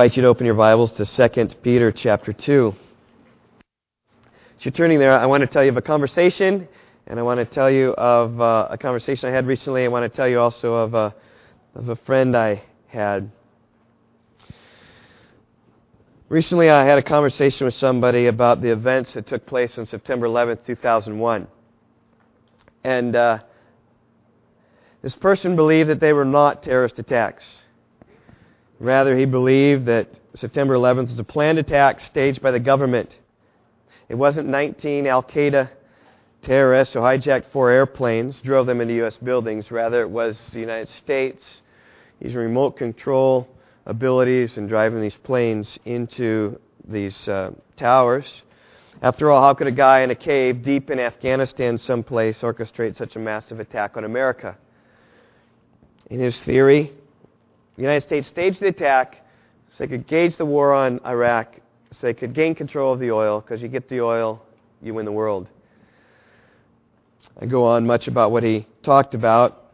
Invite you to open your Bibles to 2 Peter chapter 2. As you're turning there, I want to tell you of a conversation, and I want to tell you of uh, a conversation I had recently. I want to tell you also of a, of a friend I had. Recently, I had a conversation with somebody about the events that took place on September 11th, 2001. And uh, this person believed that they were not terrorist attacks. Rather, he believed that September 11th was a planned attack staged by the government. It wasn't 19 Al Qaeda terrorists who hijacked four airplanes, drove them into U.S. buildings. Rather, it was the United States using remote control abilities and driving these planes into these uh, towers. After all, how could a guy in a cave deep in Afghanistan someplace orchestrate such a massive attack on America? In his theory, the United States staged the attack so they could gauge the war on Iraq, so they could gain control of the oil, because you get the oil, you win the world. I go on much about what he talked about.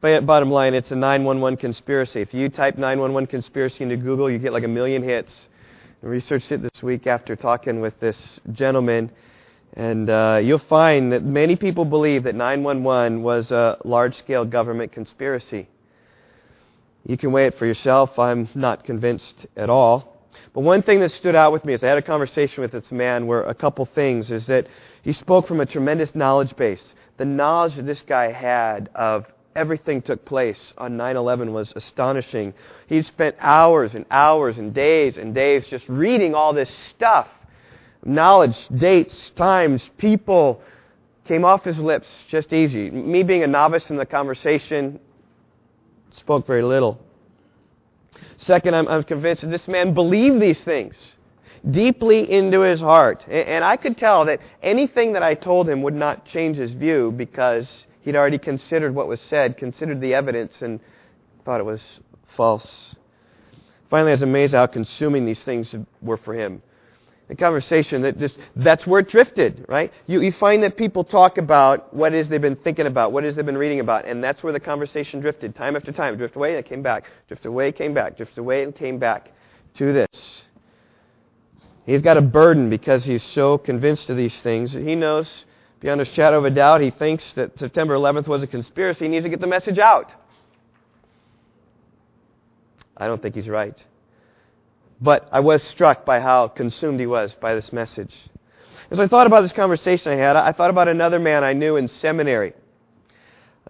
But bottom line, it's a 911 conspiracy. If you type 911 conspiracy into Google, you get like a million hits. I researched it this week after talking with this gentleman, and uh, you'll find that many people believe that 911 was a large scale government conspiracy. You can weigh it for yourself. I'm not convinced at all. But one thing that stood out with me is I had a conversation with this man where a couple things is that he spoke from a tremendous knowledge base. The knowledge that this guy had of everything took place on 9/11 was astonishing. He spent hours and hours and days and days just reading all this stuff. Knowledge, dates, times, people came off his lips just easy. Me being a novice in the conversation, spoke very little. Second, I'm, convinced that this man believed these things deeply into his heart. And I could tell that anything that I told him would not change his view because he'd already considered what was said, considered the evidence, and thought it was false. Finally, I was amazed how consuming these things were for him conversation that just that's where it drifted, right? You, you find that people talk about what it is they've been thinking about, what it is they've been reading about, and that's where the conversation drifted, time after time. Drift away and it came back. Drift away, came back. Drift away and came back to this. He's got a burden because he's so convinced of these things. He knows beyond a shadow of a doubt, he thinks that September 11th was a conspiracy. He needs to get the message out. I don't think he's right. But I was struck by how consumed he was by this message. As I thought about this conversation I had, I thought about another man I knew in seminary.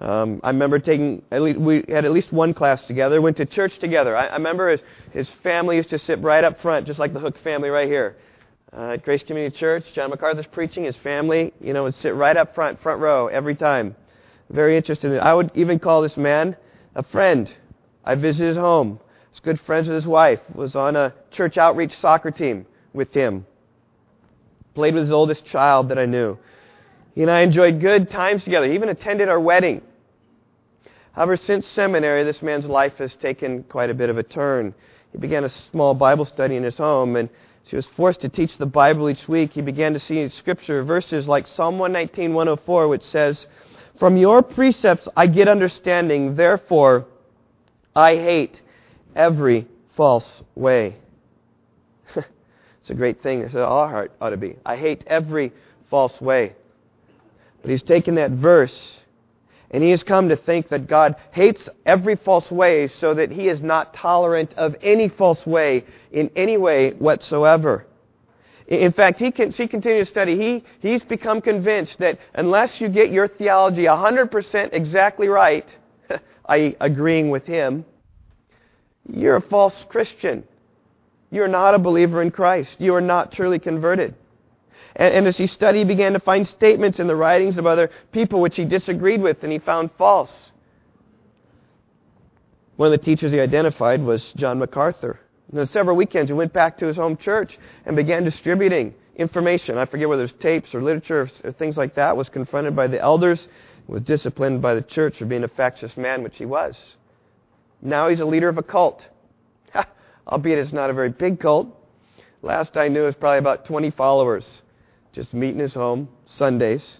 Um, I remember taking, at least, we had at least one class together, went to church together. I, I remember his, his family used to sit right up front, just like the Hook family right here. Uh, at Grace Community Church, John MacArthur's preaching, his family, you know, would sit right up front, front row, every time. Very interested. I would even call this man a friend. I visited his home was good friends with his wife, was on a church outreach soccer team with him, played with his oldest child that I knew. He and I enjoyed good times together. He even attended our wedding. However, since seminary, this man's life has taken quite a bit of a turn. He began a small Bible study in his home, and as he was forced to teach the Bible each week, he began to see in scripture verses like Psalm 119, 104, which says, From your precepts I get understanding, therefore I hate every false way. it's a great thing. Our heart ought to be. I hate every false way. But he's taken that verse and he has come to think that God hates every false way so that he is not tolerant of any false way in any way whatsoever. In fact, he, can, he continues to study. He, he's become convinced that unless you get your theology 100% exactly right, i.e., agreeing with him, you're a false Christian. You're not a believer in Christ. You are not truly converted. And, and, as he studied, he began to find statements in the writings of other people which he disagreed with and he found false. One of the teachers he identified was John MacArthur. And several weekends, he went back to his home church and began distributing information. I forget whether it was tapes or literature or things like that. Was confronted by the elders, was disciplined by the church for being a factious man, which he was. Now he's a leader of a cult. Albeit it's not a very big cult. Last I knew, it was probably about 20 followers. Just meet in his home, Sundays.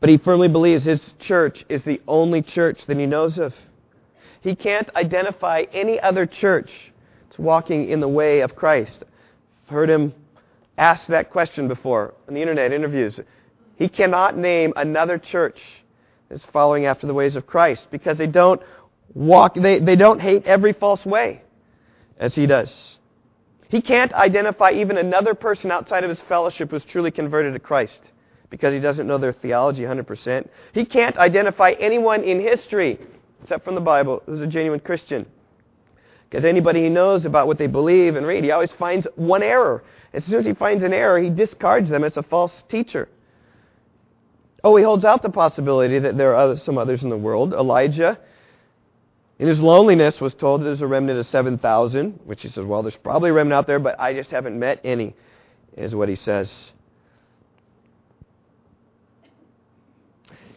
But he firmly believes his church is the only church that he knows of. He can't identify any other church that's walking in the way of Christ. I've heard him ask that question before on the internet interviews. He cannot name another church that's following after the ways of Christ because they don't walk, they, they don't hate every false way as he does. He can't identify even another person outside of his fellowship who's truly converted to Christ because he doesn't know their theology 100%. He can't identify anyone in history, except from the Bible, who's a genuine Christian. Because anybody he knows about what they believe and read, he always finds one error. As soon as he finds an error, he discards them as a false teacher. Oh, he holds out the possibility that there are some others in the world. Elijah in his loneliness was told that there's a remnant of 7,000, which he says, well, there's probably a remnant out there, but I just haven't met any, is what he says.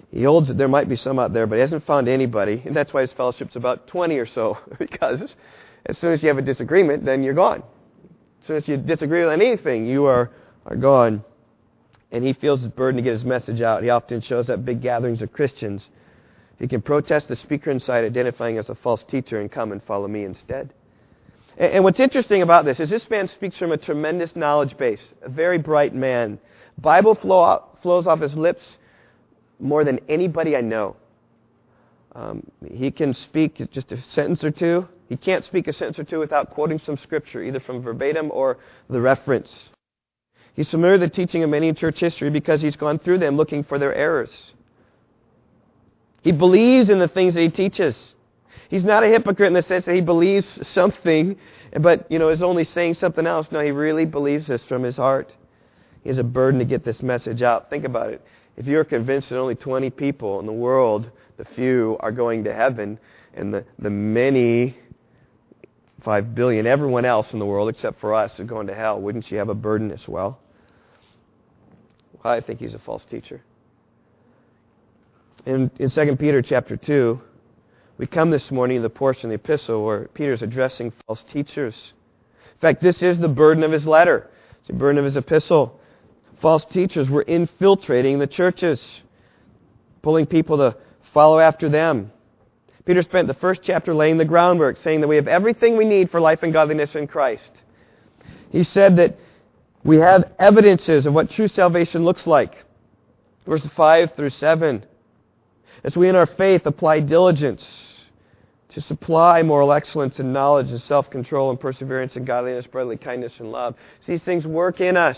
He holds that there might be some out there, but he hasn't found anybody, and that's why his fellowship's about 20 or so, because as soon as you have a disagreement, then you're gone. As soon as you disagree with anything, you are, are gone. And he feels his burden to get his message out. He often shows up big gatherings of Christians he can protest the speaker inside, identifying as a false teacher, and come and follow me instead. And, and what's interesting about this is this man speaks from a tremendous knowledge base, a very bright man. Bible flow, flows off his lips more than anybody I know. Um, he can speak just a sentence or two. He can't speak a sentence or two without quoting some scripture, either from verbatim or the reference. He's familiar with the teaching of many in church history because he's gone through them looking for their errors. He believes in the things that he teaches. He's not a hypocrite in the sense that he believes something, but you know is only saying something else. No, he really believes this from his heart. He has a burden to get this message out. Think about it. If you're convinced that only 20 people in the world, the few, are going to heaven, and the, the many, 5 billion, everyone else in the world except for us, are going to hell, wouldn't you have a burden as well? well I think he's a false teacher in, in 2 Peter chapter 2, we come this morning to the portion of the epistle where Peter is addressing false teachers. In fact, this is the burden of his letter. It's the burden of his epistle. False teachers were infiltrating the churches, pulling people to follow after them. Peter spent the first chapter laying the groundwork, saying that we have everything we need for life and godliness in Christ. He said that we have evidences of what true salvation looks like. Verses 5 through 7 as we in our faith apply diligence to supply moral excellence and knowledge and self control and perseverance and godliness, brotherly kindness and love. As these things work in us,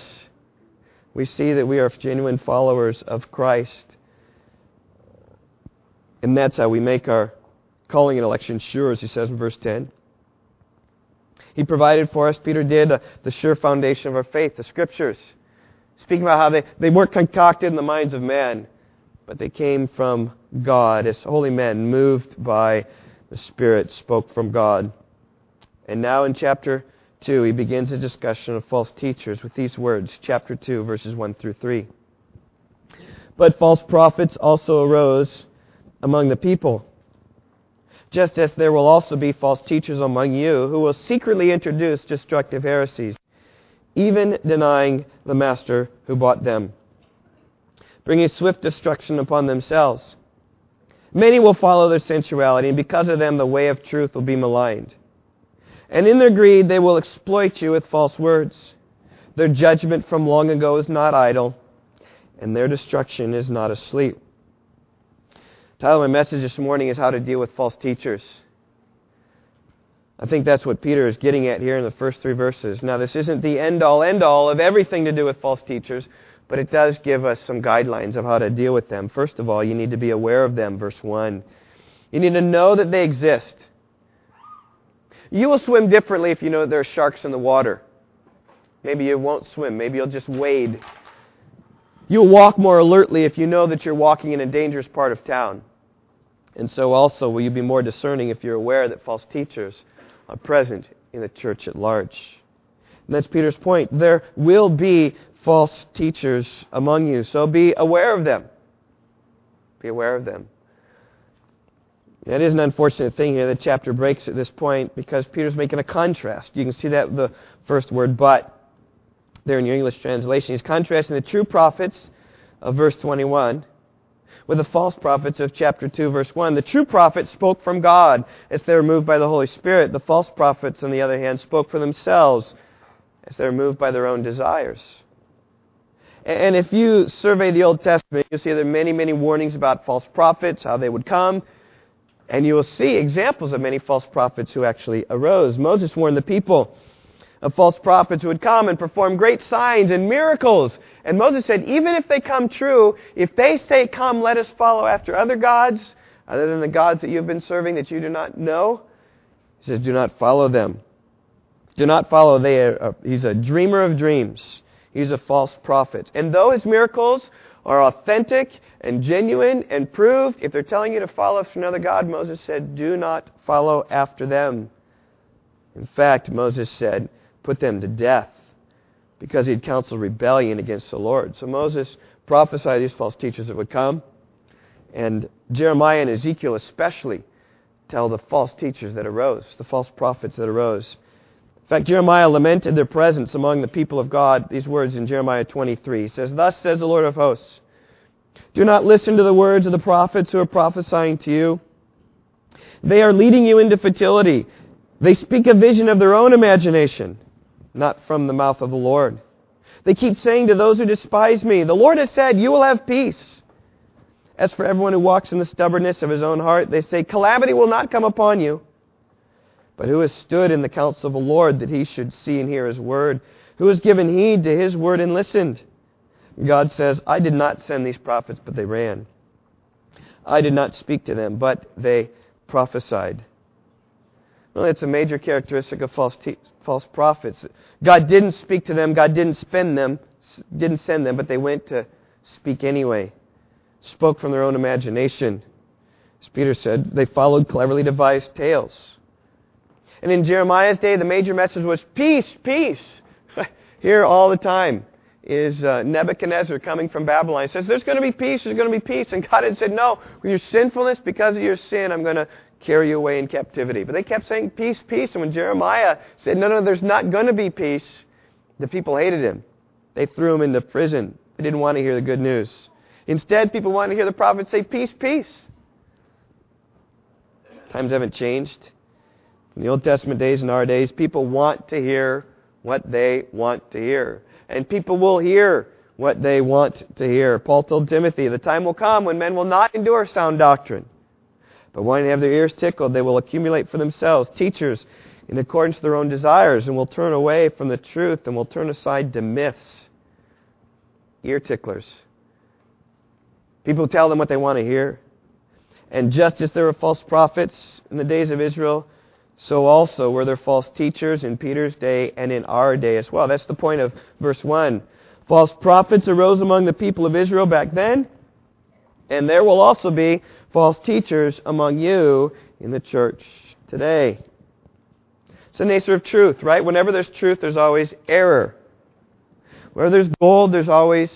we see that we are genuine followers of Christ. And that's how we make our calling and election sure, as he says in verse 10. He provided for us, Peter did, uh, the sure foundation of our faith, the Scriptures. Speaking about how they, they weren't concocted in the minds of men, but they came from God as holy men moved by the Spirit spoke from God. And now in chapter 2, he begins a discussion of false teachers with these words, chapter 2, verses 1 through 3. But false prophets also arose among the people, just as there will also be false teachers among you who will secretly introduce destructive heresies, even denying the master who bought them bringing swift destruction upon themselves. Many will follow their sensuality, and because of them, the way of truth will be maligned. And in their greed, they will exploit you with false words. Their judgment from long ago is not idle, and their destruction is not asleep. Title of my message this morning is How to Deal with False Teachers. I think that's what Peter is getting at here in the first three verses. Now, this isn't the end all, end all of everything to do with false teachers, but it does give us some guidelines of how to deal with them. First of all, you need to be aware of them, verse 1. You need to know that they exist. You will swim differently if you know there are sharks in the water. Maybe you won't swim. Maybe you'll just wade. You'll walk more alertly if you know that you're walking in a dangerous part of town. And so also will you be more discerning if you're aware that false teachers are present in the church at large. And that's Peter's point. There will be false teachers among you. So be aware of them. Be aware of them. It is an unfortunate thing here. The chapter breaks at this point because Peter's making a contrast. You can see that the first word, but, there in your English translation. He's contrasting the true prophets of verse 21 with the false prophets of chapter 2, verse 1. The true prophets spoke from God as they were moved by the Holy Spirit. The false prophets, on the other hand, spoke for themselves as they were moved by their own desires. And if you survey the Old Testament, you'll see there are many, many warnings about false prophets, how they would come. And you will see examples of many false prophets who actually arose. Moses warned the people of false prophets who would come and perform great signs and miracles. And Moses said, even if they come true, if they say, Come, let us follow after other gods, other than the gods that you've been serving that you do not know, he says, Do not follow them. Do not follow. They are, uh, he's a dreamer of dreams. He's a false prophet. And though his miracles are authentic and genuine and proved, if they're telling you to follow after another God, Moses said, do not follow after them. In fact, Moses said, put them to death because he had counseled rebellion against the Lord. So Moses prophesied these false teachers that would come. And Jeremiah and Ezekiel especially tell the false teachers that arose, the false prophets that arose. In fact, Jeremiah lamented their presence among the people of God. These words in Jeremiah 23. He says, Thus says the Lord of hosts, Do not listen to the words of the prophets who are prophesying to you. They are leading you into futility. They speak a vision of their own imagination, not from the mouth of the Lord. They keep saying to those who despise me, The Lord has said, You will have peace. As for everyone who walks in the stubbornness of his own heart, they say, Calamity will not come upon you. But who has stood in the counsel of the Lord that he should see and hear his word? Who has given heed to his word and listened? God says, I did not send these prophets, but they ran. I did not speak to them, but they prophesied. Well, it's a major characteristic of false, te- false prophets. God didn't speak to them, God didn't spend them, didn't send them, but they went to speak anyway. Spoke from their own imagination. As Peter said, they followed cleverly devised tales. And in Jeremiah's day, the major message was peace, peace. Here all the time is uh, Nebuchadnezzar coming from Babylon. He says, There's going to be peace, there's going to be peace. And God had said, No, with your sinfulness, because of your sin, I'm going to carry you away in captivity. But they kept saying, Peace, peace. And when Jeremiah said, No, no, there's not going to be peace, the people hated him. They threw him into prison. They didn't want to hear the good news. Instead, people wanted to hear the prophet say, Peace, peace. Times haven't changed. In the Old Testament days and our days, people want to hear what they want to hear. And people will hear what they want to hear. Paul told Timothy, the time will come when men will not endure sound doctrine. But wanting to have their ears tickled, they will accumulate for themselves teachers in accordance to their own desires and will turn away from the truth and will turn aside to myths. Ear ticklers. People tell them what they want to hear. And just as there were false prophets in the days of Israel, so also were there false teachers in Peter's day and in our day as well. That's the point of verse 1. False prophets arose among the people of Israel back then, and there will also be false teachers among you in the church today. It's the nature of truth, right? Whenever there's truth, there's always error. Where there's gold, there's always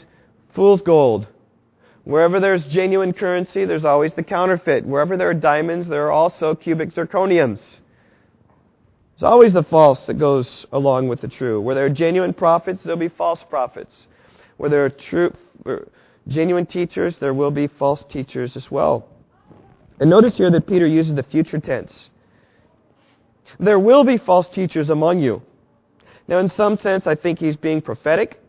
fool's gold. Wherever there's genuine currency, there's always the counterfeit. Wherever there are diamonds, there are also cubic zirconiums. It's always the false that goes along with the true. Where there are genuine prophets, there'll be false prophets. Where there are true, genuine teachers, there will be false teachers as well. And notice here that Peter uses the future tense. There will be false teachers among you. Now, in some sense, I think he's being prophetic.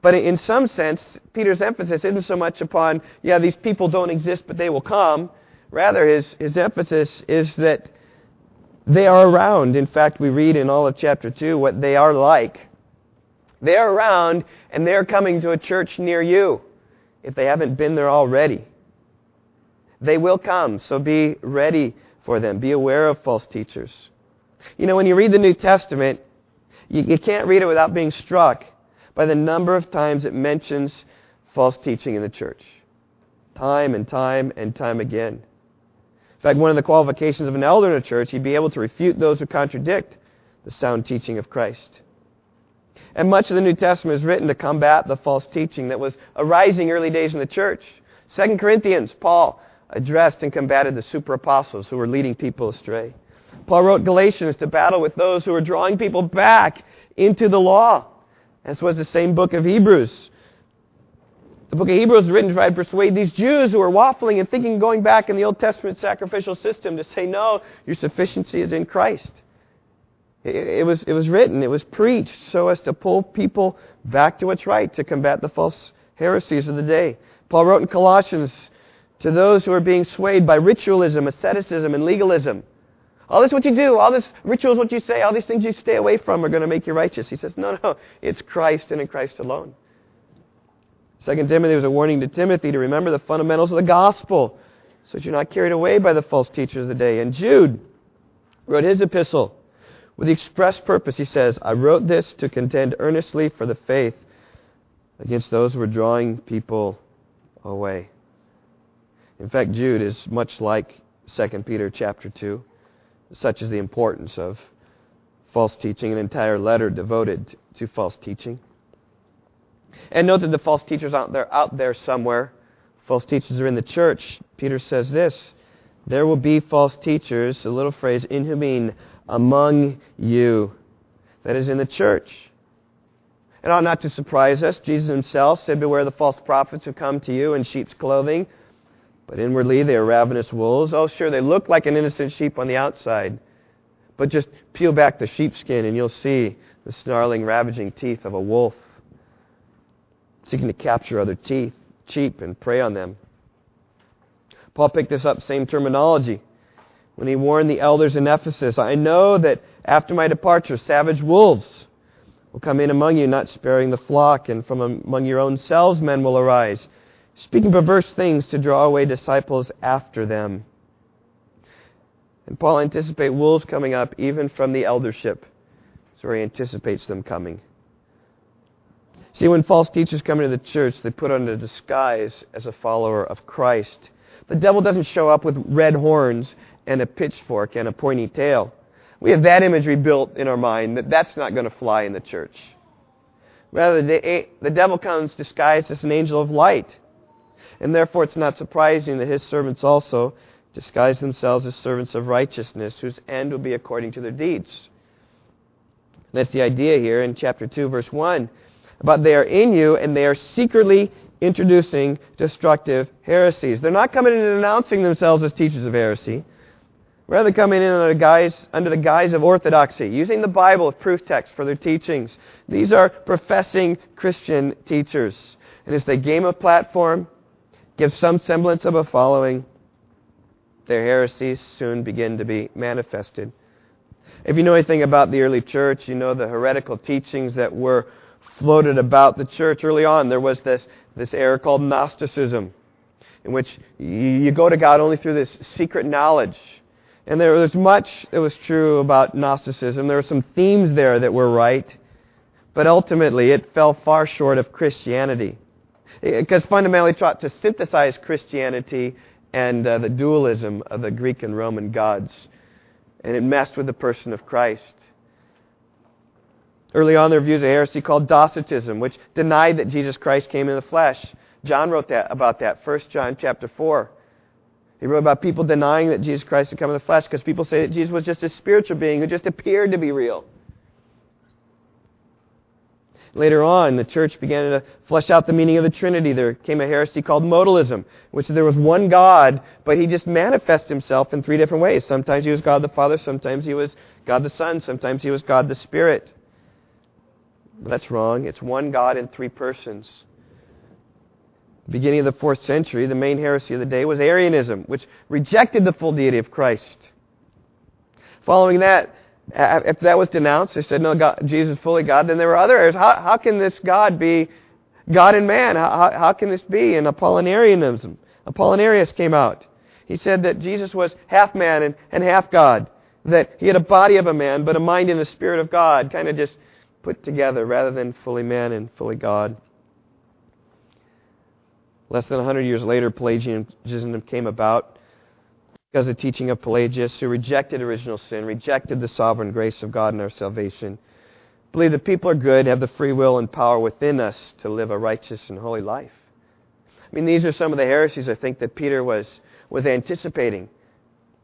But in some sense, Peter's emphasis isn't so much upon, yeah, these people don't exist, but they will come. Rather, his, his emphasis is that they are around. In fact, we read in all of chapter 2 what they are like. They are around and they're coming to a church near you if they haven't been there already. They will come, so be ready for them. Be aware of false teachers. You know, when you read the New Testament, you, you can't read it without being struck by the number of times it mentions false teaching in the church. Time and time and time again. Fact, one of the qualifications of an elder in a church, he'd be able to refute those who contradict the sound teaching of Christ. And much of the New Testament is written to combat the false teaching that was arising early days in the church. 2 Corinthians, Paul addressed and combated the super apostles who were leading people astray. Paul wrote Galatians to battle with those who were drawing people back into the law. As was the same book of Hebrews The book of Hebrews is written to try to persuade these Jews who are waffling and thinking going back in the Old Testament sacrificial system to say, no, your sufficiency is in Christ. It, it, was, it was written, it was preached so as to pull people back to what's right, to combat the false heresies of the day. Paul wrote in Colossians to those who are being swayed by ritualism, asceticism, and legalism. All this what you do, all this rituals what you say, all these things you stay away from are going to make you righteous. He says, no, no, it's Christ and in Christ alone. Second Timothy was a warning to Timothy to remember the fundamentals of the gospel so that you're not carried away by the false teachers of the day. And Jude wrote his epistle with the express purpose, he says, I wrote this to contend earnestly for the faith against those who are drawing people away. In fact, Jude is much like 2 Peter chapter 2. Such is the importance of false teaching, an entire letter devoted to false teaching. And note that the false teachers aren't there out there somewhere. False teachers are in the church. Peter says this There will be false teachers, a little phrase, en humin, among you. That is in the church. It ought not to surprise us. Jesus himself said, Beware the false prophets who come to you in sheep's clothing, but inwardly they are ravenous wolves. Oh, sure, they look like an innocent sheep on the outside, but just peel back the sheepskin and you'll see the snarling, ravaging teeth of a wolf, seeking to capture other teeth, sheep, and prey on them. Paul picked this up, same terminology, when he warned the elders in Ephesus I know that after my departure, savage wolves will come in among you, not sparing the flock, and from among your own selves men will arise, speaking perverse things to draw away disciples after them. And Paul anticipates wolves coming up even from the eldership. So he anticipates them coming. See, when false teachers come into the church, they put on a disguise as a follower of Christ. The devil doesn't show up with red horns and a pitchfork and a pointy tail. We have that imagery built in our mind that that's not going to fly in the church. Rather, the, the devil comes disguised as an angel of light. And therefore, it's not surprising that his servants also disguise themselves as servants of righteousness, whose end will be according to their deeds. That's the idea here in chapter 2, verse 1. About they are in you, and they are secretly introducing destructive heresies. They're not coming in and announcing themselves as teachers of heresy rather coming in under, guise, under the guise of orthodoxy, using the Bible as proof text for their teachings. These are professing Christian teachers. And as they gain a platform, give some semblance of a following, their heresies soon begin to be manifested. If you know anything about the early church, you know the heretical teachings that were floated about the church early on. There was this, this error called Gnosticism, in which you go to God only through this secret knowledge and there was much that was true about Gnosticism. There were some themes there that were right, but ultimately it fell far short of Christianity. Because fundamentally it tried to synthesize Christianity and uh, the dualism of the Greek and Roman gods. And it messed with the person of Christ. Early on, there were views of heresy called Docetism, which denied that Jesus Christ came in the flesh. John wrote that about that, 1 John chapter 4. He wrote about people denying that Jesus Christ had come in the flesh because people say that Jesus was just a spiritual being who just appeared to be real. Later on, the church began to flesh out the meaning of the Trinity. There came a heresy called modalism, which there was one God, but he just manifests himself in three different ways. Sometimes he was God the Father, sometimes he was God the Son, sometimes he was God the Spirit. That's wrong. It's one God in three persons beginning of the fourth century, the main heresy of the day was Arianism, which rejected the full deity of Christ. Following that, after that was denounced, they said, no, God, Jesus is fully God. Then there were other errors. How, how can this God be God and man? How, how, how can this be? And Apollinarianism. Apollinarius came out. He said that Jesus was half man and, and half God. That he had a body of a man, but a mind and a spirit of God, kind of just put together rather than fully man and fully God. Less than 100 years later, Pelagianism came about because of the teaching of Pelagius, who rejected original sin, rejected the sovereign grace of God in our salvation. believed that people are good, have the free will and power within us to live a righteous and holy life. I mean, these are some of the heresies I think that Peter was, was anticipating.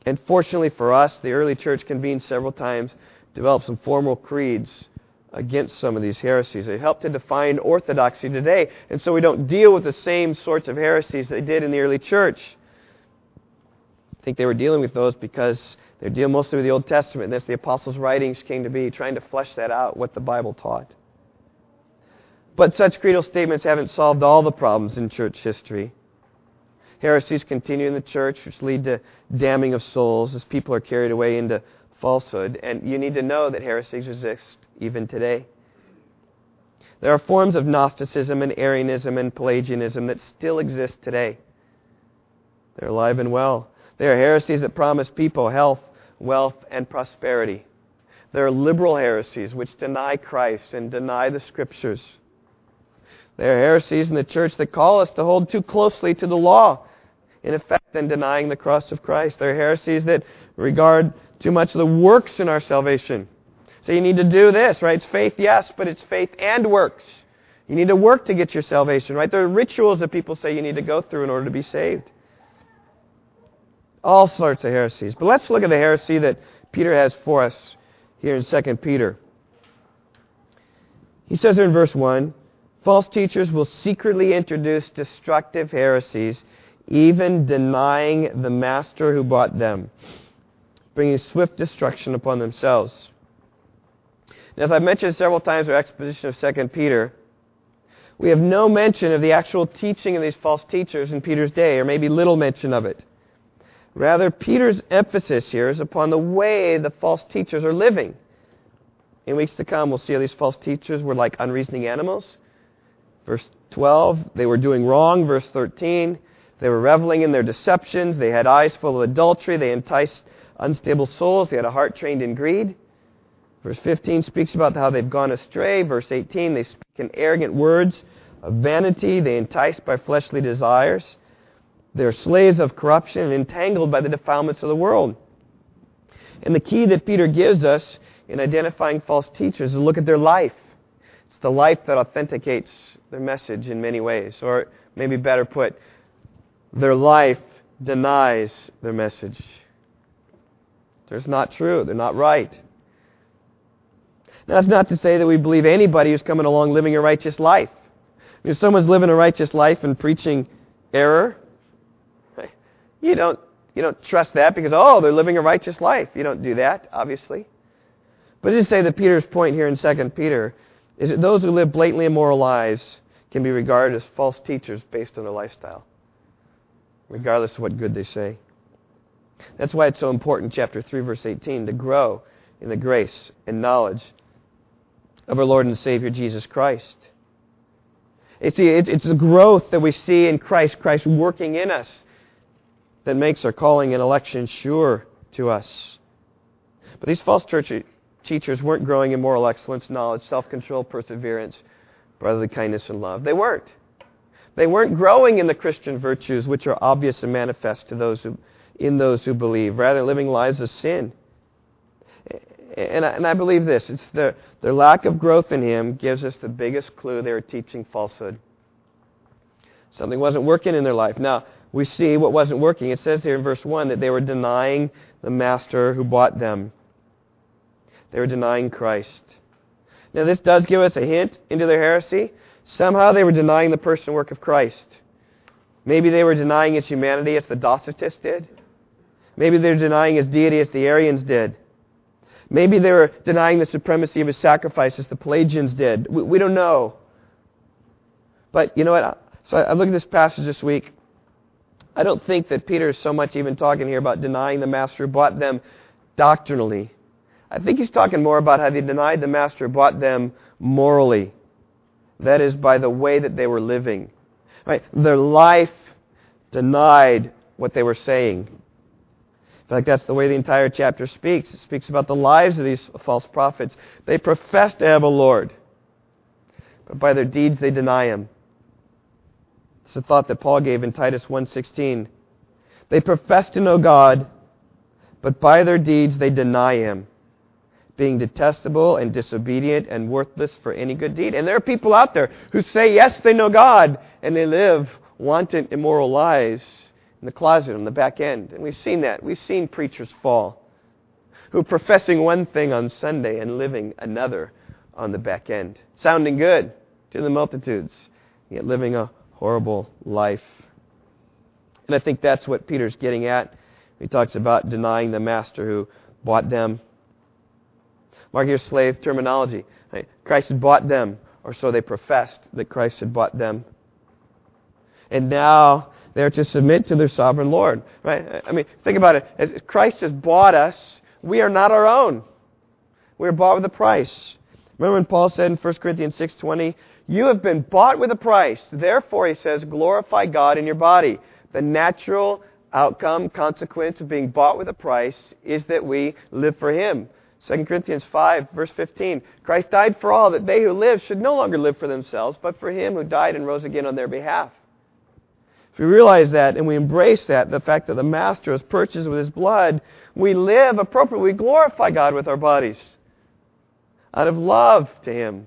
And fortunately for us, the early church convened several times, developed some formal creeds against some of these heresies. They help to define orthodoxy today. And so we don't deal with the same sorts of heresies they did in the early church. I think they were dealing with those because they're dealing mostly with the Old Testament. And that's the apostles' writings came to be, trying to flesh that out, what the Bible taught. But such creedal statements haven't solved all the problems in church history. Heresies continue in the church, which lead to damning of souls as people are carried away into falsehood. And you need to know that heresies exist even today. There are forms of Gnosticism and Arianism and Pelagianism that still exist today. They're alive and well. There are heresies that promise people health, wealth, and prosperity. There are liberal heresies which deny Christ and deny the Scriptures. There are heresies in the church that call us to hold too closely to the law, in effect, than denying the cross of Christ. There are heresies that regard too much of the works in our salvation. So you need to do this, right? It's faith, yes, but it's faith and works. You need to work to get your salvation, right? There are rituals that people say you need to go through in order to be saved. All sorts of heresies. But let's look at the heresy that Peter has for us here in 2 Peter. He says here in verse 1 False teachers will secretly introduce destructive heresies, even denying the master who bought them, bringing swift destruction upon themselves. As I've mentioned several times in our exposition of 2 Peter, we have no mention of the actual teaching of these false teachers in Peter's day, or maybe little mention of it. Rather, Peter's emphasis here is upon the way the false teachers are living. In weeks to come, we'll see how these false teachers were like unreasoning animals. Verse 12, they were doing wrong. Verse 13, they were reveling in their deceptions. They had eyes full of adultery. They enticed unstable souls. They had a heart trained in greed. Verse 15 speaks about how they've gone astray. Verse 18, they speak in arrogant words of vanity. They entice by fleshly desires. They're slaves of corruption and entangled by the defilements of the world. And the key that Peter gives us in identifying false teachers is look at their life. It's the life that authenticates their message in many ways. Or maybe better put, their life denies their message. It's not true. They're not right. Now, that's not to say that we believe anybody who's coming along living a righteous life. i If someone's living a righteous life and preaching error, you don't, you don't trust that because, oh, they're living a righteous life. You don't do that, obviously. But just say that Peter's point here in 2 Peter is that those who live blatantly immoral lives can be regarded as false teachers based on their lifestyle, regardless of what good they say. That's why it's so important, chapter 3, verse 18, to grow in the grace and knowledge of our Lord and Savior Jesus Christ. It's, it's the growth that we see in Christ, Christ working in us, that makes our calling and election sure to us. But these false church teachers weren't growing in moral excellence, knowledge, self control, perseverance, brotherly kindness, and love. They weren't. They weren't growing in the Christian virtues which are obvious and manifest to those who, in those who believe, rather living lives of sin. And I, and I believe this. It's their, their lack of growth in Him gives us the biggest clue they were teaching falsehood. Something wasn't working in their life. Now, we see what wasn't working. It says here in verse 1 that they were denying the master who bought them. They were denying Christ. Now, this does give us a hint into their heresy. Somehow they were denying the person and work of Christ. Maybe they were denying his humanity as the Docetists did. Maybe they were denying his deity as the Arians did. Maybe they were denying the supremacy of his sacrifice as the Pelagians did. We, we don't know. But you know what? So I look at this passage this week. I don't think that Peter is so much even talking here about denying the master who bought them doctrinally. I think he's talking more about how they denied the master who bought them morally. That is, by the way that they were living. Right? Their life denied what they were saying. In fact, that's the way the entire chapter speaks. It speaks about the lives of these false prophets. They profess to have a Lord, but by their deeds they deny him. It's a thought that Paul gave in Titus 1:16. They profess to know God, but by their deeds they deny him, being detestable and disobedient and worthless for any good deed. And there are people out there who say yes, they know God, and they live wanton, immoral lives in the closet on the back end. And we've seen that. We've seen preachers fall who are professing one thing on Sunday and living another on the back end. Sounding good to the multitudes, yet living a horrible life. And I think that's what Peter's getting at. He talks about denying the master who bought them. Mark here, slave terminology. Christ had bought them, or so they professed that Christ had bought them. And now they're to submit to their sovereign Lord. Right? I mean, think about it. As Christ has bought us, we are not our own. We are bought with a price. Remember when Paul said in 1 Corinthians 6:20, "You have been bought with a price. Therefore," he says, "glorify God in your body." The natural outcome, consequence of being bought with a price is that we live for him. 2 Corinthians 5, verse 15. Christ died for all, that they who live should no longer live for themselves, but for him who died and rose again on their behalf. We realize that and we embrace that, the fact that the Master has purchased with his blood, we live appropriately. We glorify God with our bodies. Out of love to him,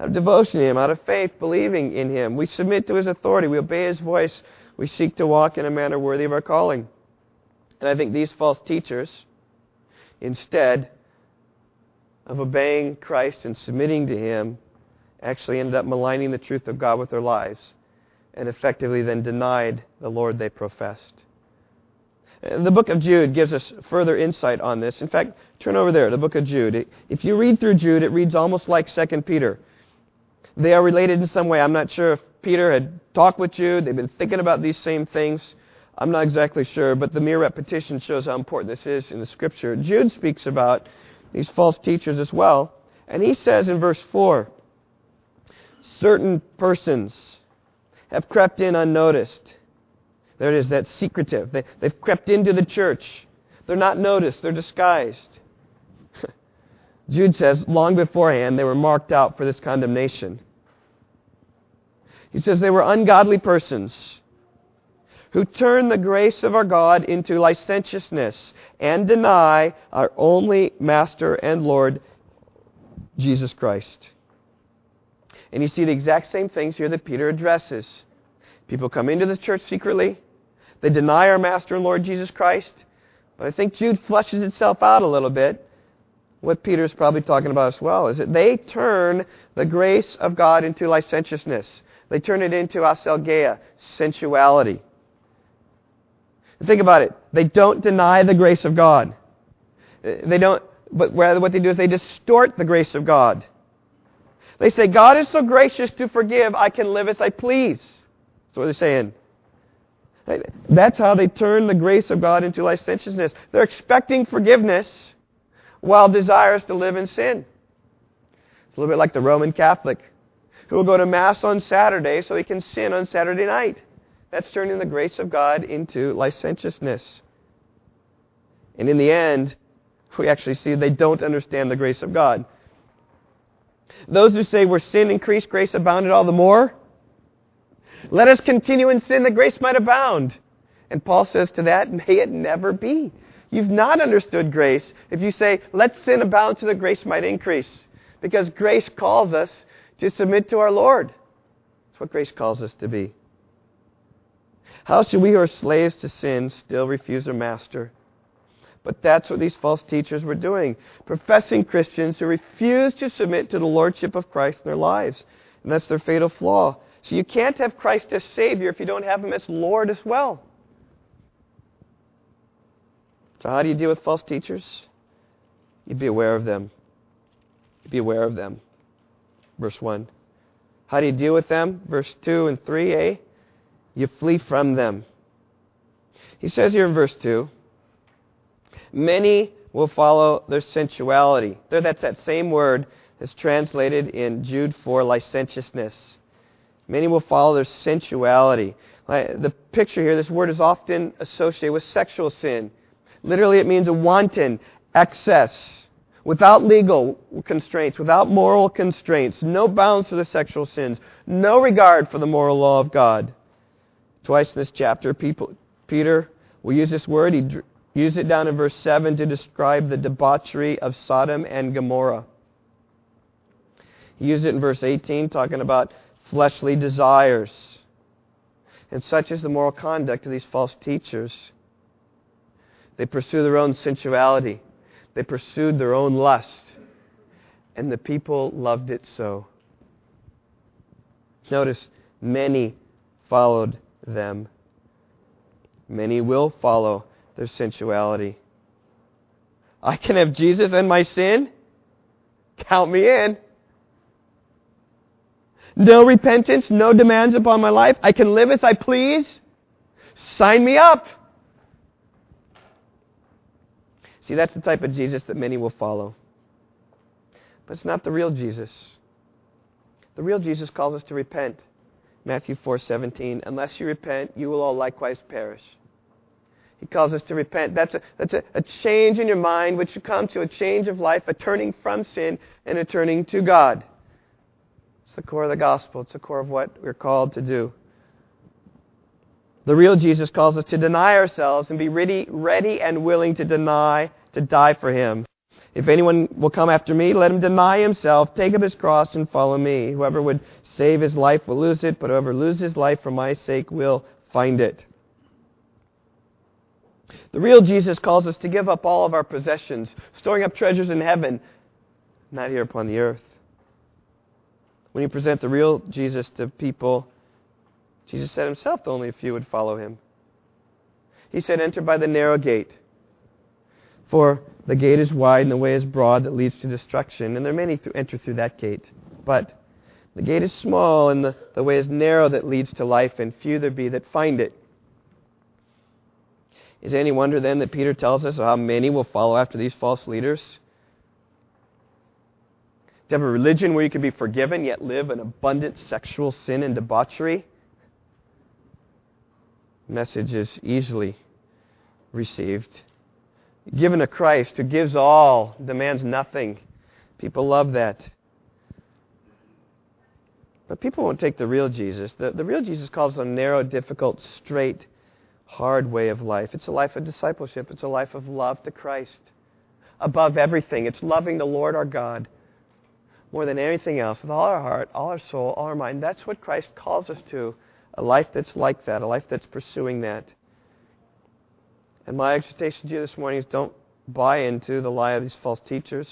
out of devotion to him, out of faith, believing in him. We submit to his authority. We obey his voice. We seek to walk in a manner worthy of our calling. And I think these false teachers, instead of obeying Christ and submitting to him, actually ended up maligning the truth of God with their lives and effectively then denied the Lord they professed. The book of Jude gives us further insight on this. In fact, turn over there, the book of Jude. If you read through Jude, it reads almost like 2 Peter. They are related in some way. I'm not sure if Peter had talked with Jude, they've been thinking about these same things. I'm not exactly sure, but the mere repetition shows how important this is in the scripture. Jude speaks about these false teachers as well. And he says in verse 4 certain persons have crept in unnoticed. There it is, that's secretive. They, they've crept into the church. They're not noticed, they're disguised. Jude says, long beforehand, they were marked out for this condemnation. He says they were ungodly persons who turn the grace of our God into licentiousness and deny our only Master and Lord, Jesus Christ. And you see the exact same things here that Peter addresses. People come into the church secretly, they deny our Master and Lord Jesus Christ. But I think Jude flushes itself out a little bit. What Peter's probably talking about as well is that they turn the grace of God into licentiousness. They turn it into aselgeia, sensuality. think about it. They don't deny the grace of God. They don't, but rather what they do is they distort the grace of God. They say, God is so gracious to forgive, I can live as I please. That's what they're saying. That's how they turn the grace of God into licentiousness. They're expecting forgiveness while desirous to live in sin. It's a little bit like the Roman Catholic who will go to Mass on Saturday so he can sin on Saturday night. That's turning the grace of God into licentiousness. And in the end, we actually see they don't understand the grace of God. Those who say where sin increased, grace abounded all the more. Let us continue in sin that grace might abound. And Paul says to that, may it never be. You've not understood grace if you say, let sin abound so that grace might increase. Because grace calls us to submit to our Lord. That's what grace calls us to be. How should we who are slaves to sin still refuse our master? But that's what these false teachers were doing. Professing Christians who refuse to submit to the lordship of Christ in their lives. And that's their fatal flaw. So you can't have Christ as Savior if you don't have Him as Lord as well. So how do you deal with false teachers? You be aware of them. You be aware of them. Verse 1. How do you deal with them? Verse 2 and 3, eh? You flee from them. He says here in verse 2 Many will follow their sensuality. There, that's that same word that's translated in Jude 4, licentiousness. Many will follow their sensuality. The picture here, this word is often associated with sexual sin. Literally, it means a wanton excess, without legal constraints, without moral constraints, no bounds for the sexual sins, no regard for the moral law of God. Twice in this chapter, people, Peter will use this word. He Use it down in verse 7 to describe the debauchery of Sodom and Gomorrah. He used it in verse 18, talking about fleshly desires. And such is the moral conduct of these false teachers. They pursue their own sensuality. They pursued their own lust. and the people loved it so. Notice, many followed them. Many will follow their sensuality. I can have Jesus and my sin? Count me in. No repentance, no demands upon my life. I can live as I please. Sign me up. See, that's the type of Jesus that many will follow. But it's not the real Jesus. The real Jesus calls us to repent. Matthew 4:17, unless you repent, you will all likewise perish. He calls us to repent. That's a, that's a, a change in your mind, which should come to a change of life, a turning from sin and a turning to God. It's the core of the gospel. It's the core of what we're called to do. The real Jesus calls us to deny ourselves and be ready, ready and willing to deny, to die for Him. If anyone will come after me, let him deny himself, take up his cross, and follow me. Whoever would save his life will lose it, but whoever loses his life for my sake will find it. The real Jesus calls us to give up all of our possessions, storing up treasures in heaven, not here upon the earth. When you present the real Jesus to people, Jesus said himself only a few would follow him. He said, Enter by the narrow gate. For the gate is wide and the way is broad that leads to destruction, and there are many who enter through that gate. But the gate is small and the, the way is narrow that leads to life, and few there be that find it. Is it any wonder then that Peter tells us how many will follow after these false leaders? To have a religion where you can be forgiven yet live in abundant sexual sin and debauchery? Message is easily received given to Christ, who gives all, demands nothing. People love that. But people won't take the real Jesus. The, the real Jesus calls a narrow, difficult, straight, hard way of life. It's a life of discipleship. It's a life of love to Christ. Above everything, it's loving the Lord our God more than anything else with all our heart, all our soul, all our mind. That's what Christ calls us to. A life that's like that, a life that's pursuing that. And my exhortation to you this morning is don't buy into the lie of these false teachers.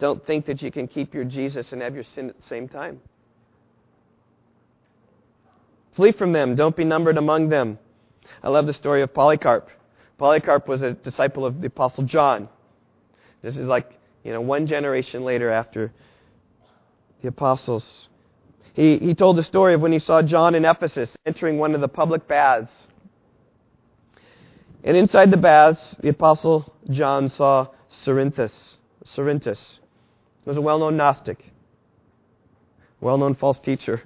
Don't think that you can keep your Jesus and have your sin at the same time. Flee from them. Don't be numbered among them. I love the story of Polycarp. Polycarp was a disciple of the Apostle John. This is like, you know, one generation later after the apostles. He, he told the story of when he saw John in Ephesus entering one of the public baths. And inside the baths, the apostle John saw Cerinthus. Cerinthus was a well-known Gnostic, well-known false teacher.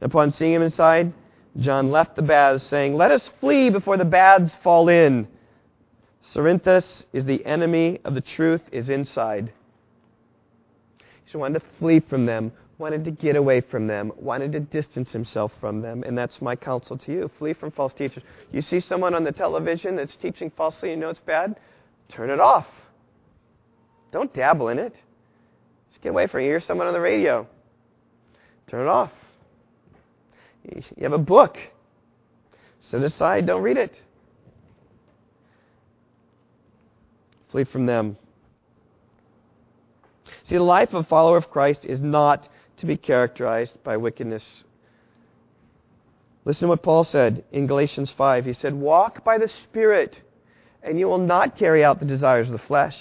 And upon seeing him inside, John left the baths, saying, Let us flee before the baths fall in. Cerinthus is the enemy of the truth, is inside. He wanted to flee from them wanted to get away from them, wanted to distance himself from them, and that's my counsel to you. Flee from false teachers. You see someone on the television that's teaching falsely, you know it's bad? Turn it off. Don't dabble in it. Just get away from it. You hear someone on the radio. Turn it off. You have a book. Set aside, don't read it. Flee from them. See, the life of a follower of Christ is not to be characterized by wickedness. Listen to what Paul said in Galatians 5. He said, Walk by the Spirit, and you will not carry out the desires of the flesh.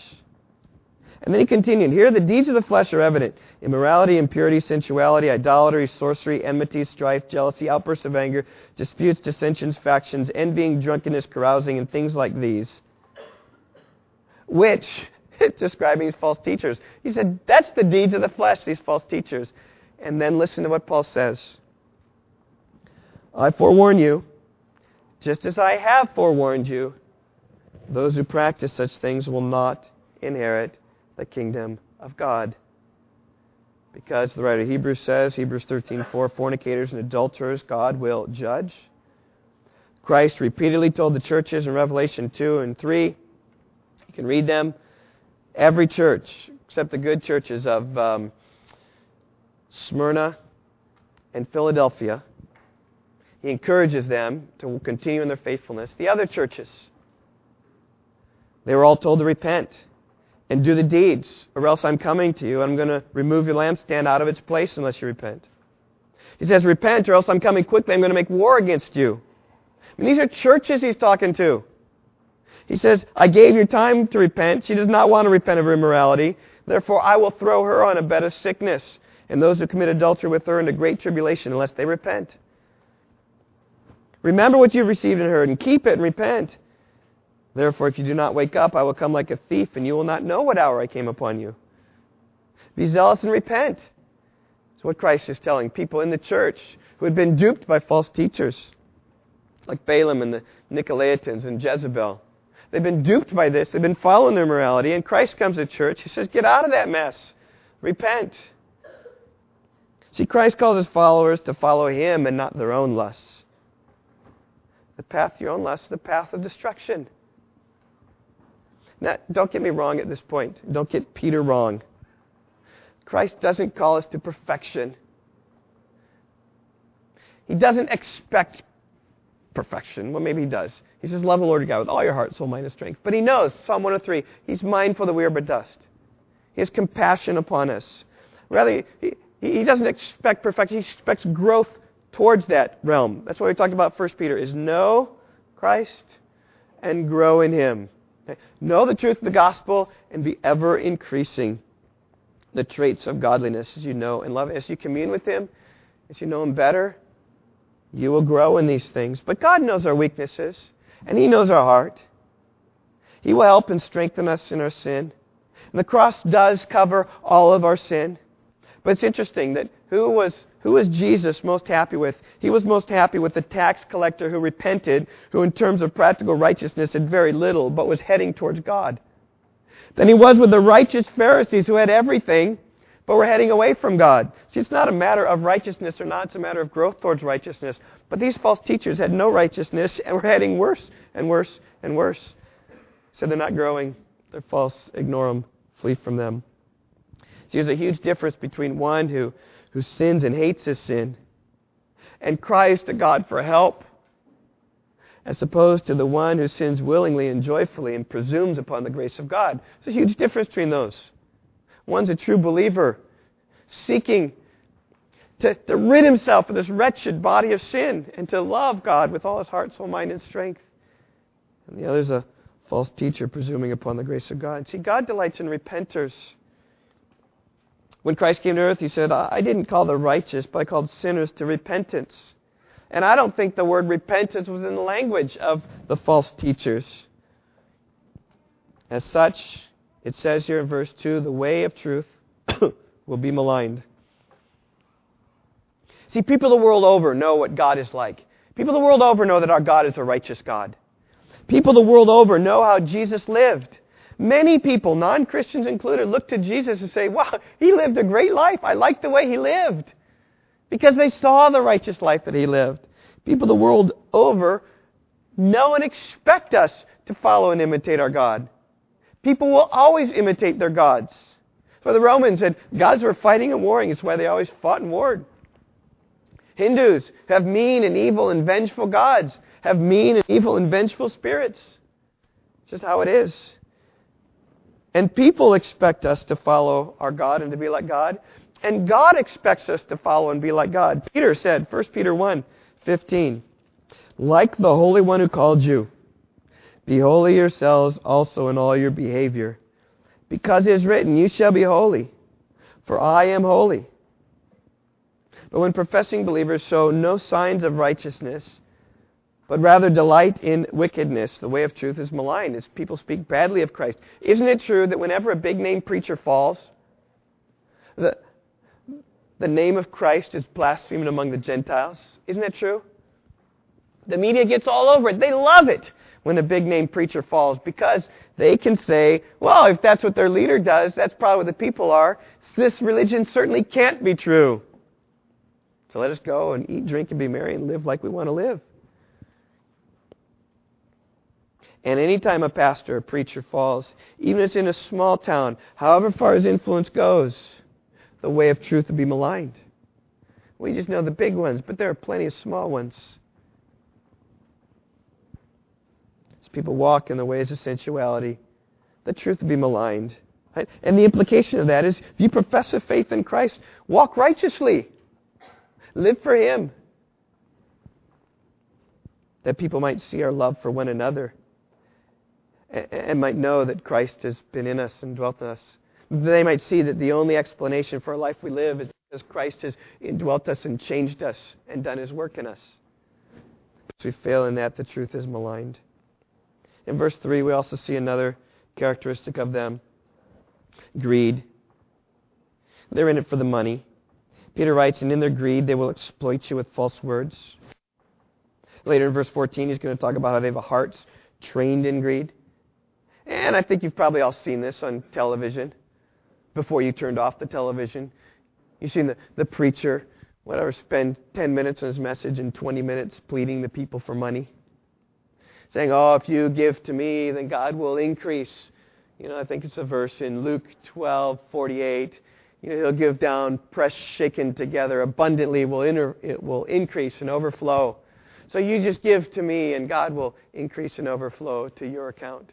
And then he continued, Here the deeds of the flesh are evident immorality, impurity, sensuality, idolatry, sorcery, enmity, strife, jealousy, outbursts of anger, disputes, dissensions, factions, envying, drunkenness, carousing, and things like these, which describing these false teachers. He said, that's the deeds of the flesh, these false teachers. And then listen to what Paul says. I forewarn you, just as I have forewarned you, those who practice such things will not inherit the kingdom of God. Because the writer of Hebrews says, Hebrews 13:4, fornicators and adulterers God will judge. Christ repeatedly told the churches in Revelation 2 and 3, you can read them, Every church, except the good churches of um, Smyrna and Philadelphia, he encourages them to continue in their faithfulness. The other churches, they were all told to repent and do the deeds, or else I'm coming to you and I'm going to remove your lampstand out of its place unless you repent. He says, Repent, or else I'm coming quickly. I'm going to make war against you. I mean, these are churches he's talking to. He says, I gave you time to repent. She does not want to repent of her immorality. Therefore, I will throw her on a bed of sickness, and those who commit adultery with her into great tribulation, unless they repent. Remember what you've received and heard, and keep it and repent. Therefore, if you do not wake up, I will come like a thief, and you will not know what hour I came upon you. Be zealous and repent. It's what Christ is telling people in the church who had been duped by false teachers, like Balaam and the Nicolaitans and Jezebel. They've been duped by this. They've been following their morality. And Christ comes to church. He says, Get out of that mess. Repent. See, Christ calls his followers to follow him and not their own lusts. The path to your own lusts is the path of destruction. Now, don't get me wrong at this point. Don't get Peter wrong. Christ doesn't call us to perfection. He doesn't expect perfection. Well, maybe he does. He says, Love the Lord your God with all your heart, soul, mind, and strength. But he knows, Psalm 103, he's mindful that we are but dust. He has compassion upon us. Rather, he, he doesn't expect perfection, he expects growth towards that realm. That's why we talked about 1 Peter, is know Christ and grow in him. Okay? Know the truth of the gospel and be ever increasing the traits of godliness as you know and love. As you commune with him, as you know him better, you will grow in these things. But God knows our weaknesses, and He knows our heart. He will help and strengthen us in our sin. And the cross does cover all of our sin. But it's interesting that who was, who was Jesus most happy with? He was most happy with the tax collector who repented, who, in terms of practical righteousness, had very little, but was heading towards God. Than he was with the righteous Pharisees who had everything, but we're heading away from God. See, it's not a matter of righteousness or not, it's a matter of growth towards righteousness. But these false teachers had no righteousness and were heading worse and worse and worse. So they're not growing. They're false. Ignore them. Flee from them. See, there's a huge difference between one who, who sins and hates his sin and cries to God for help as opposed to the one who sins willingly and joyfully and presumes upon the grace of God. There's a huge difference between those. One's a true believer, seeking to, to rid himself of this wretched body of sin and to love God with all his heart, soul, mind, and strength. And the other's a false teacher presuming upon the grace of God. See, God delights in repenters. When Christ came to earth, he said, I didn't call the righteous, but I called sinners to repentance. And I don't think the word repentance was in the language of the false teachers. As such, it says here in verse 2 the way of truth will be maligned. See, people the world over know what God is like. People the world over know that our God is a righteous God. People the world over know how Jesus lived. Many people, non Christians included, look to Jesus and say, Wow, he lived a great life. I like the way he lived. Because they saw the righteous life that he lived. People the world over know and expect us to follow and imitate our God. People will always imitate their gods. For the Romans said gods were fighting and warring. It's why they always fought and warred. Hindus have mean and evil and vengeful gods, have mean and evil and vengeful spirits. It's just how it is. And people expect us to follow our God and to be like God. And God expects us to follow and be like God. Peter said, 1 Peter 1 15, like the Holy One who called you be holy yourselves also in all your behavior. Because it is written, You shall be holy, for I am holy. But when professing believers show no signs of righteousness, but rather delight in wickedness, the way of truth is malign, as people speak badly of Christ. Isn't it true that whenever a big name preacher falls, the, the name of Christ is blasphemed among the Gentiles? Isn't that true? The media gets all over it. They love it when a big name preacher falls because they can say, well, if that's what their leader does, that's probably what the people are. This religion certainly can't be true. So let us go and eat, drink, and be merry and live like we want to live. And anytime a pastor or preacher falls, even if it's in a small town, however far his influence goes, the way of truth will be maligned. We just know the big ones, but there are plenty of small ones. As people walk in the ways of sensuality, the truth will be maligned. And the implication of that is if you profess a faith in Christ, walk righteously, live for Him, that people might see our love for one another and might know that Christ has been in us and dwelt in us. They might see that the only explanation for a life we live is because Christ has indwelt us and changed us and done His work in us. If we fail in that, the truth is maligned. In verse 3, we also see another characteristic of them greed. They're in it for the money. Peter writes, and in their greed, they will exploit you with false words. Later in verse 14, he's going to talk about how they have a hearts trained in greed. And I think you've probably all seen this on television before you turned off the television. You've seen the, the preacher, whatever, spend 10 minutes on his message and 20 minutes pleading the people for money. Saying, oh, if you give to me, then God will increase. You know, I think it's a verse in Luke 12, 48. You know, he'll give down, press shaken together, abundantly will, inter- it will increase and overflow. So you just give to me, and God will increase and overflow to your account.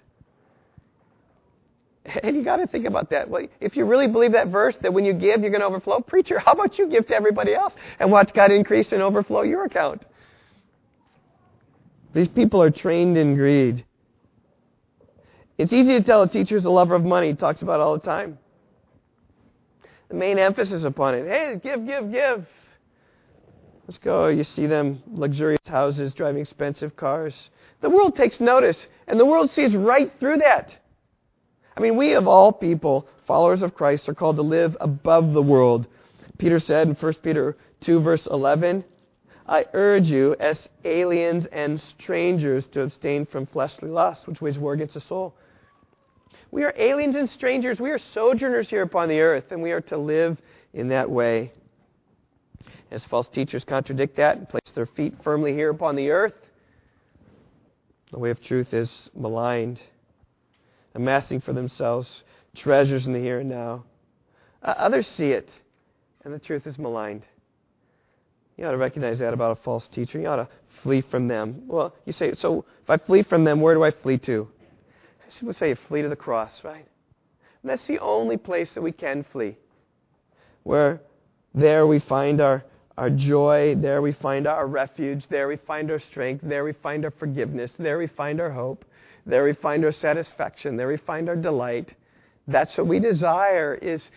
And you got to think about that. Well, if you really believe that verse that when you give, you're going to overflow, preacher, how about you give to everybody else and watch God increase and overflow your account? These people are trained in greed. It's easy to tell a teacher is a lover of money. He talks about all the time. The main emphasis upon it. Hey, give, give, give. Let's go. You see them, luxurious houses, driving expensive cars. The world takes notice, and the world sees right through that. I mean, we of all people, followers of Christ, are called to live above the world. Peter said in 1 Peter 2, verse 11, I urge you, as aliens and strangers, to abstain from fleshly lusts, which wage war against the soul. We are aliens and strangers. We are sojourners here upon the earth, and we are to live in that way. As false teachers contradict that and place their feet firmly here upon the earth, the way of truth is maligned, amassing for themselves treasures in the here and now. Others see it, and the truth is maligned. You ought to recognize that about a false teacher. You ought to flee from them. Well, you say, so if I flee from them, where do I flee to? People say you flee to the cross, right? And that's the only place that we can flee. Where there we find our our joy. There we find our refuge. There we find our strength. There we find our forgiveness. There we find our hope. There we find our satisfaction. There we find our delight. That's what we desire is,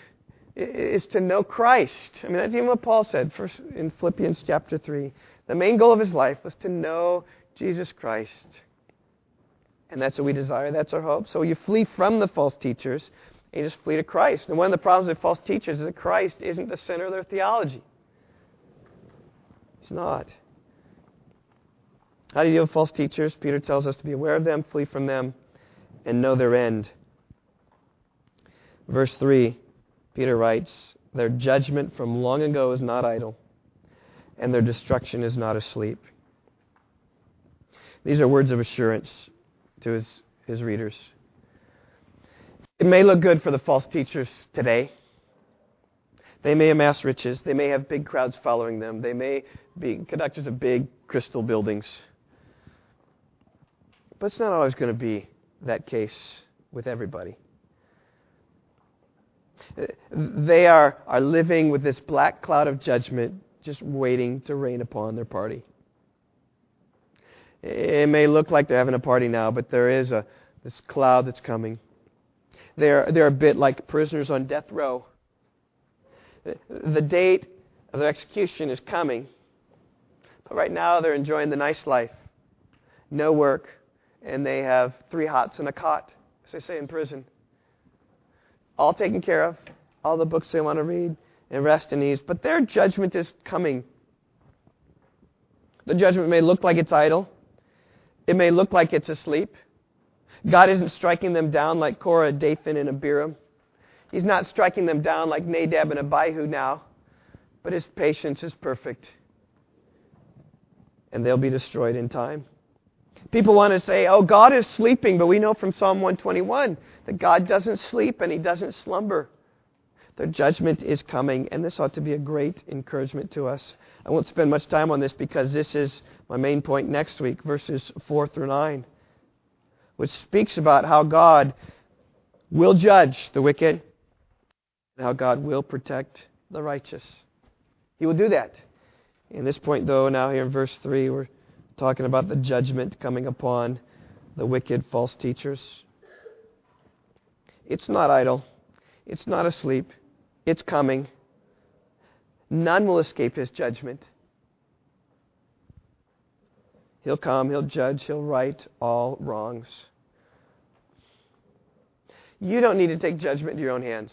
is to know Christ. I mean, that's even what Paul said first in Philippians chapter 3. The main goal of his life was to know Jesus Christ. And that's what we desire. That's our hope. So you flee from the false teachers and you just flee to Christ. And one of the problems with false teachers is that Christ isn't the center of their theology. It's not. How do you deal with false teachers? Peter tells us to be aware of them, flee from them, and know their end. Verse 3, Peter writes, Their judgment from long ago is not idle, and their destruction is not asleep. These are words of assurance to his, his readers. It may look good for the false teachers today. They may amass riches. They may have big crowds following them. They may be conductors of big crystal buildings. But it's not always going to be that case with everybody. They are, are living with this black cloud of judgment just waiting to rain upon their party. It may look like they're having a party now, but there is a, this cloud that's coming. They're, they're a bit like prisoners on death row the date of their execution is coming. But right now they're enjoying the nice life. No work. And they have three hots and a cot, as they say in prison. All taken care of. All the books they want to read and rest in ease. But their judgment is coming. The judgment may look like it's idle. It may look like it's asleep. God isn't striking them down like Korah, Dathan, and Abiram. He's not striking them down like Nadab and Abihu now, but his patience is perfect. And they'll be destroyed in time. People want to say, oh, God is sleeping, but we know from Psalm 121 that God doesn't sleep and he doesn't slumber. Their judgment is coming, and this ought to be a great encouragement to us. I won't spend much time on this because this is my main point next week, verses 4 through 9, which speaks about how God will judge the wicked and how God will protect the righteous. He will do that. In this point, though, now here in verse 3, we're talking about the judgment coming upon the wicked false teachers. It's not idle, it's not asleep, it's coming. None will escape his judgment. He'll come, he'll judge, he'll right all wrongs. You don't need to take judgment in your own hands.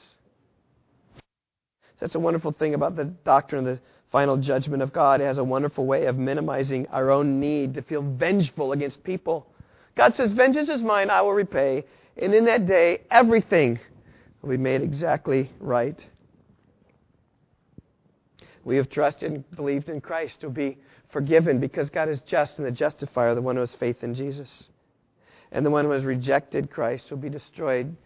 That's a wonderful thing about the doctrine of the final judgment of God. Has a wonderful way of minimizing our own need to feel vengeful against people. God says, Vengeance is mine, I will repay. And in that day, everything will be made exactly right. We have trusted and believed in Christ to be forgiven because God is just and the justifier, the one who has faith in Jesus. And the one who has rejected Christ will be destroyed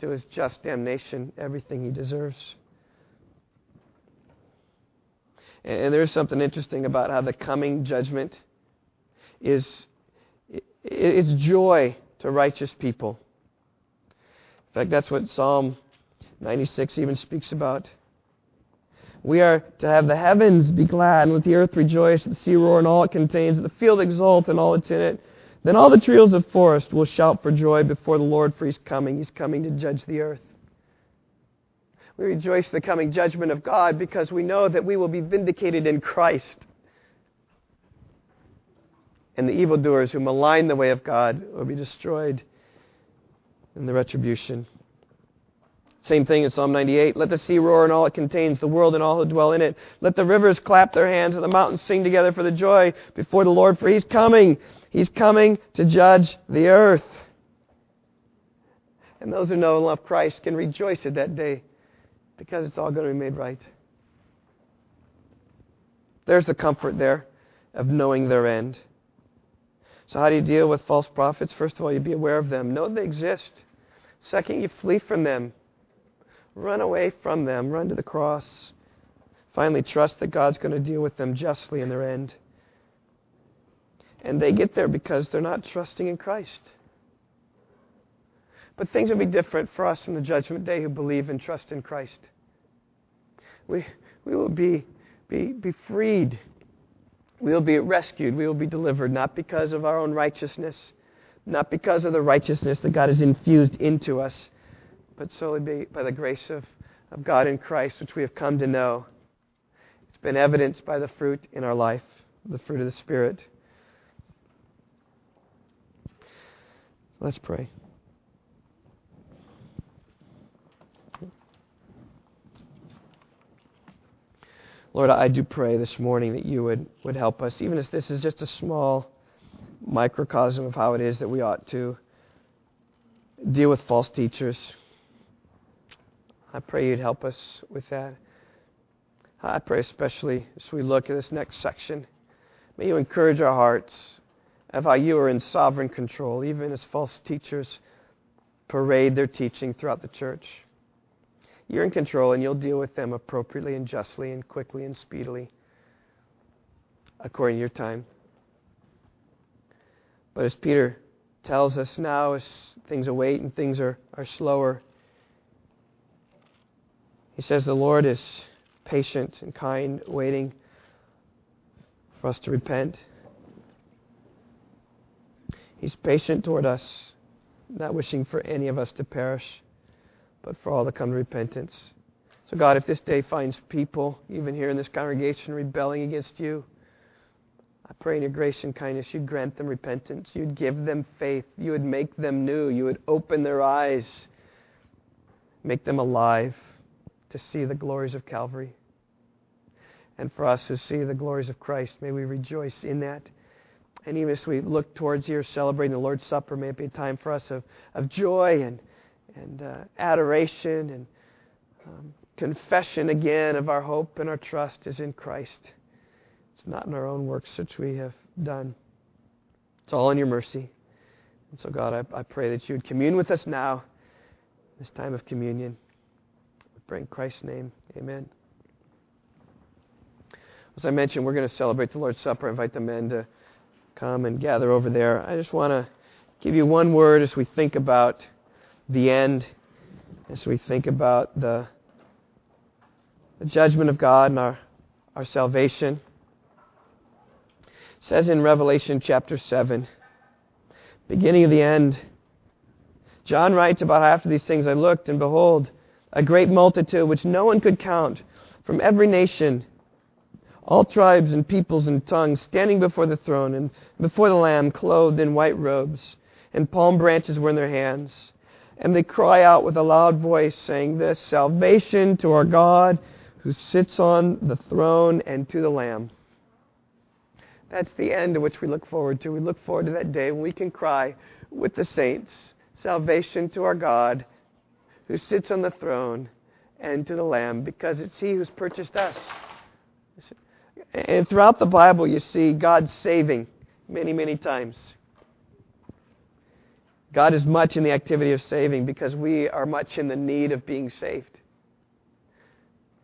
to his just damnation, everything he deserves. And there's something interesting about how the coming judgment is it's joy to righteous people. In fact, that's what Psalm 96 even speaks about. We are to have the heavens be glad, and let the earth rejoice, the sea roar and all it contains, the field exult and all that's in it. Then all the trees of the forest will shout for joy before the Lord, for he's coming. He's coming to judge the earth. We rejoice the coming judgment of God because we know that we will be vindicated in Christ. And the evildoers who malign the way of God will be destroyed in the retribution. Same thing in Psalm 98. Let the sea roar and all it contains, the world and all who dwell in it. Let the rivers clap their hands and the mountains sing together for the joy before the Lord, for he's coming. He's coming to judge the earth. And those who know and love Christ can rejoice at that day because it's all going to be made right. There's the comfort there of knowing their end. So, how do you deal with false prophets? First of all, you be aware of them, know they exist. Second, you flee from them, run away from them, run to the cross. Finally, trust that God's going to deal with them justly in their end. And they get there because they're not trusting in Christ. But things will be different for us in the judgment day who believe and trust in Christ. We, we will be, be, be freed. We will be rescued. We will be delivered, not because of our own righteousness, not because of the righteousness that God has infused into us, but solely by, the grace of, of God in Christ, which we have come to know. It's been evidenced by the fruit in our life, the fruit of the Spirit. Let's pray. Lord, I do pray this morning that you would, would help us, even if this is just a small microcosm of how it is that we ought to deal with false teachers. I pray you'd help us with that. I pray especially as we look at this next section, may you encourage our hearts of how you are in sovereign control, even as false teachers parade their teaching throughout the church. You're in control, and you'll deal with them appropriately and justly and quickly and speedily according to your time. But as Peter tells us now, as things await and things are, are slower, he says the Lord is patient and kind, waiting for us to repent. He's patient toward us, not wishing for any of us to perish, but for all to come to repentance. So, God, if this day finds people, even here in this congregation, rebelling against you, I pray in your grace and kindness you'd grant them repentance. You'd give them faith. You would make them new. You would open their eyes, make them alive to see the glories of Calvary. And for us who see the glories of Christ, may we rejoice in that. And even as we look towards here celebrating the Lord's Supper, may it be a time for us of, of joy and, and uh, adoration and um, confession again of our hope and our trust is in Christ. It's not in our own works which we have done. It's all in your mercy. And so, God, I, I pray that you would commune with us now, this time of communion. We pray in Christ's name. Amen. As I mentioned, we're going to celebrate the Lord's Supper. I invite the men to come and gather over there. I just want to give you one word as we think about the end as we think about the, the judgment of God and our, our salvation. It says in Revelation chapter 7, beginning of the end, John writes about after these things I looked, and behold, a great multitude which no one could count from every nation, all tribes and peoples and tongues, standing before the throne and before the Lamb, clothed in white robes, and palm branches were in their hands and they cry out with a loud voice, saying this Salvation to our God who sits on the throne and to the Lamb. That's the end to which we look forward to. We look forward to that day when we can cry with the saints Salvation to our God who sits on the throne and to the Lamb, because it's He who's purchased us. And throughout the Bible, you see God saving many, many times. God is much in the activity of saving because we are much in the need of being saved.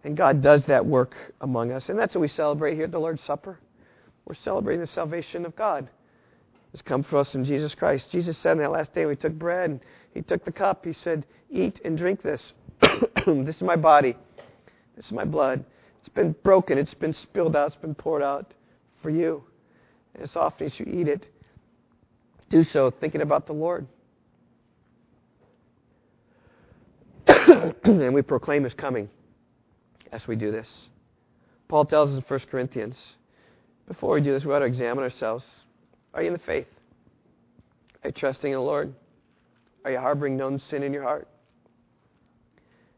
And God does that work among us. And that's what we celebrate here at the Lord's Supper. We're celebrating the salvation of God. It's come for us in Jesus Christ. Jesus said on that last day, we took bread and he took the cup. He said, Eat and drink this. this is my body. This is my blood. It's been broken. It's been spilled out. It's been poured out for you. And as often as you eat it, do so thinking about the Lord. and we proclaim his coming as we do this. Paul tells us in 1 Corinthians, before we do this, we ought to examine ourselves. Are you in the faith? Are you trusting in the Lord? Are you harboring known sin in your heart?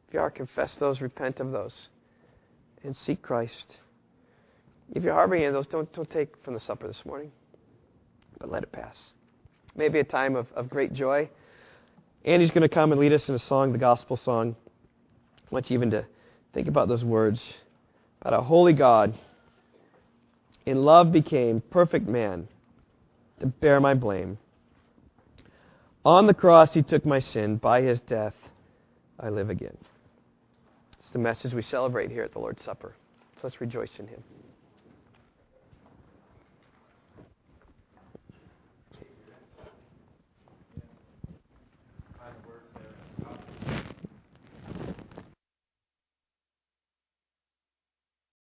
If you are, confess those, repent of those, and seek Christ. If you're harboring any of those, don't, don't take from the supper this morning, but let it pass. Maybe a time of, of great joy Andy's going to come and lead us in a song, the gospel song. I want you even to think about those words about a holy God in love became perfect man to bear my blame. On the cross, he took my sin. By his death, I live again. It's the message we celebrate here at the Lord's Supper. So let's rejoice in him.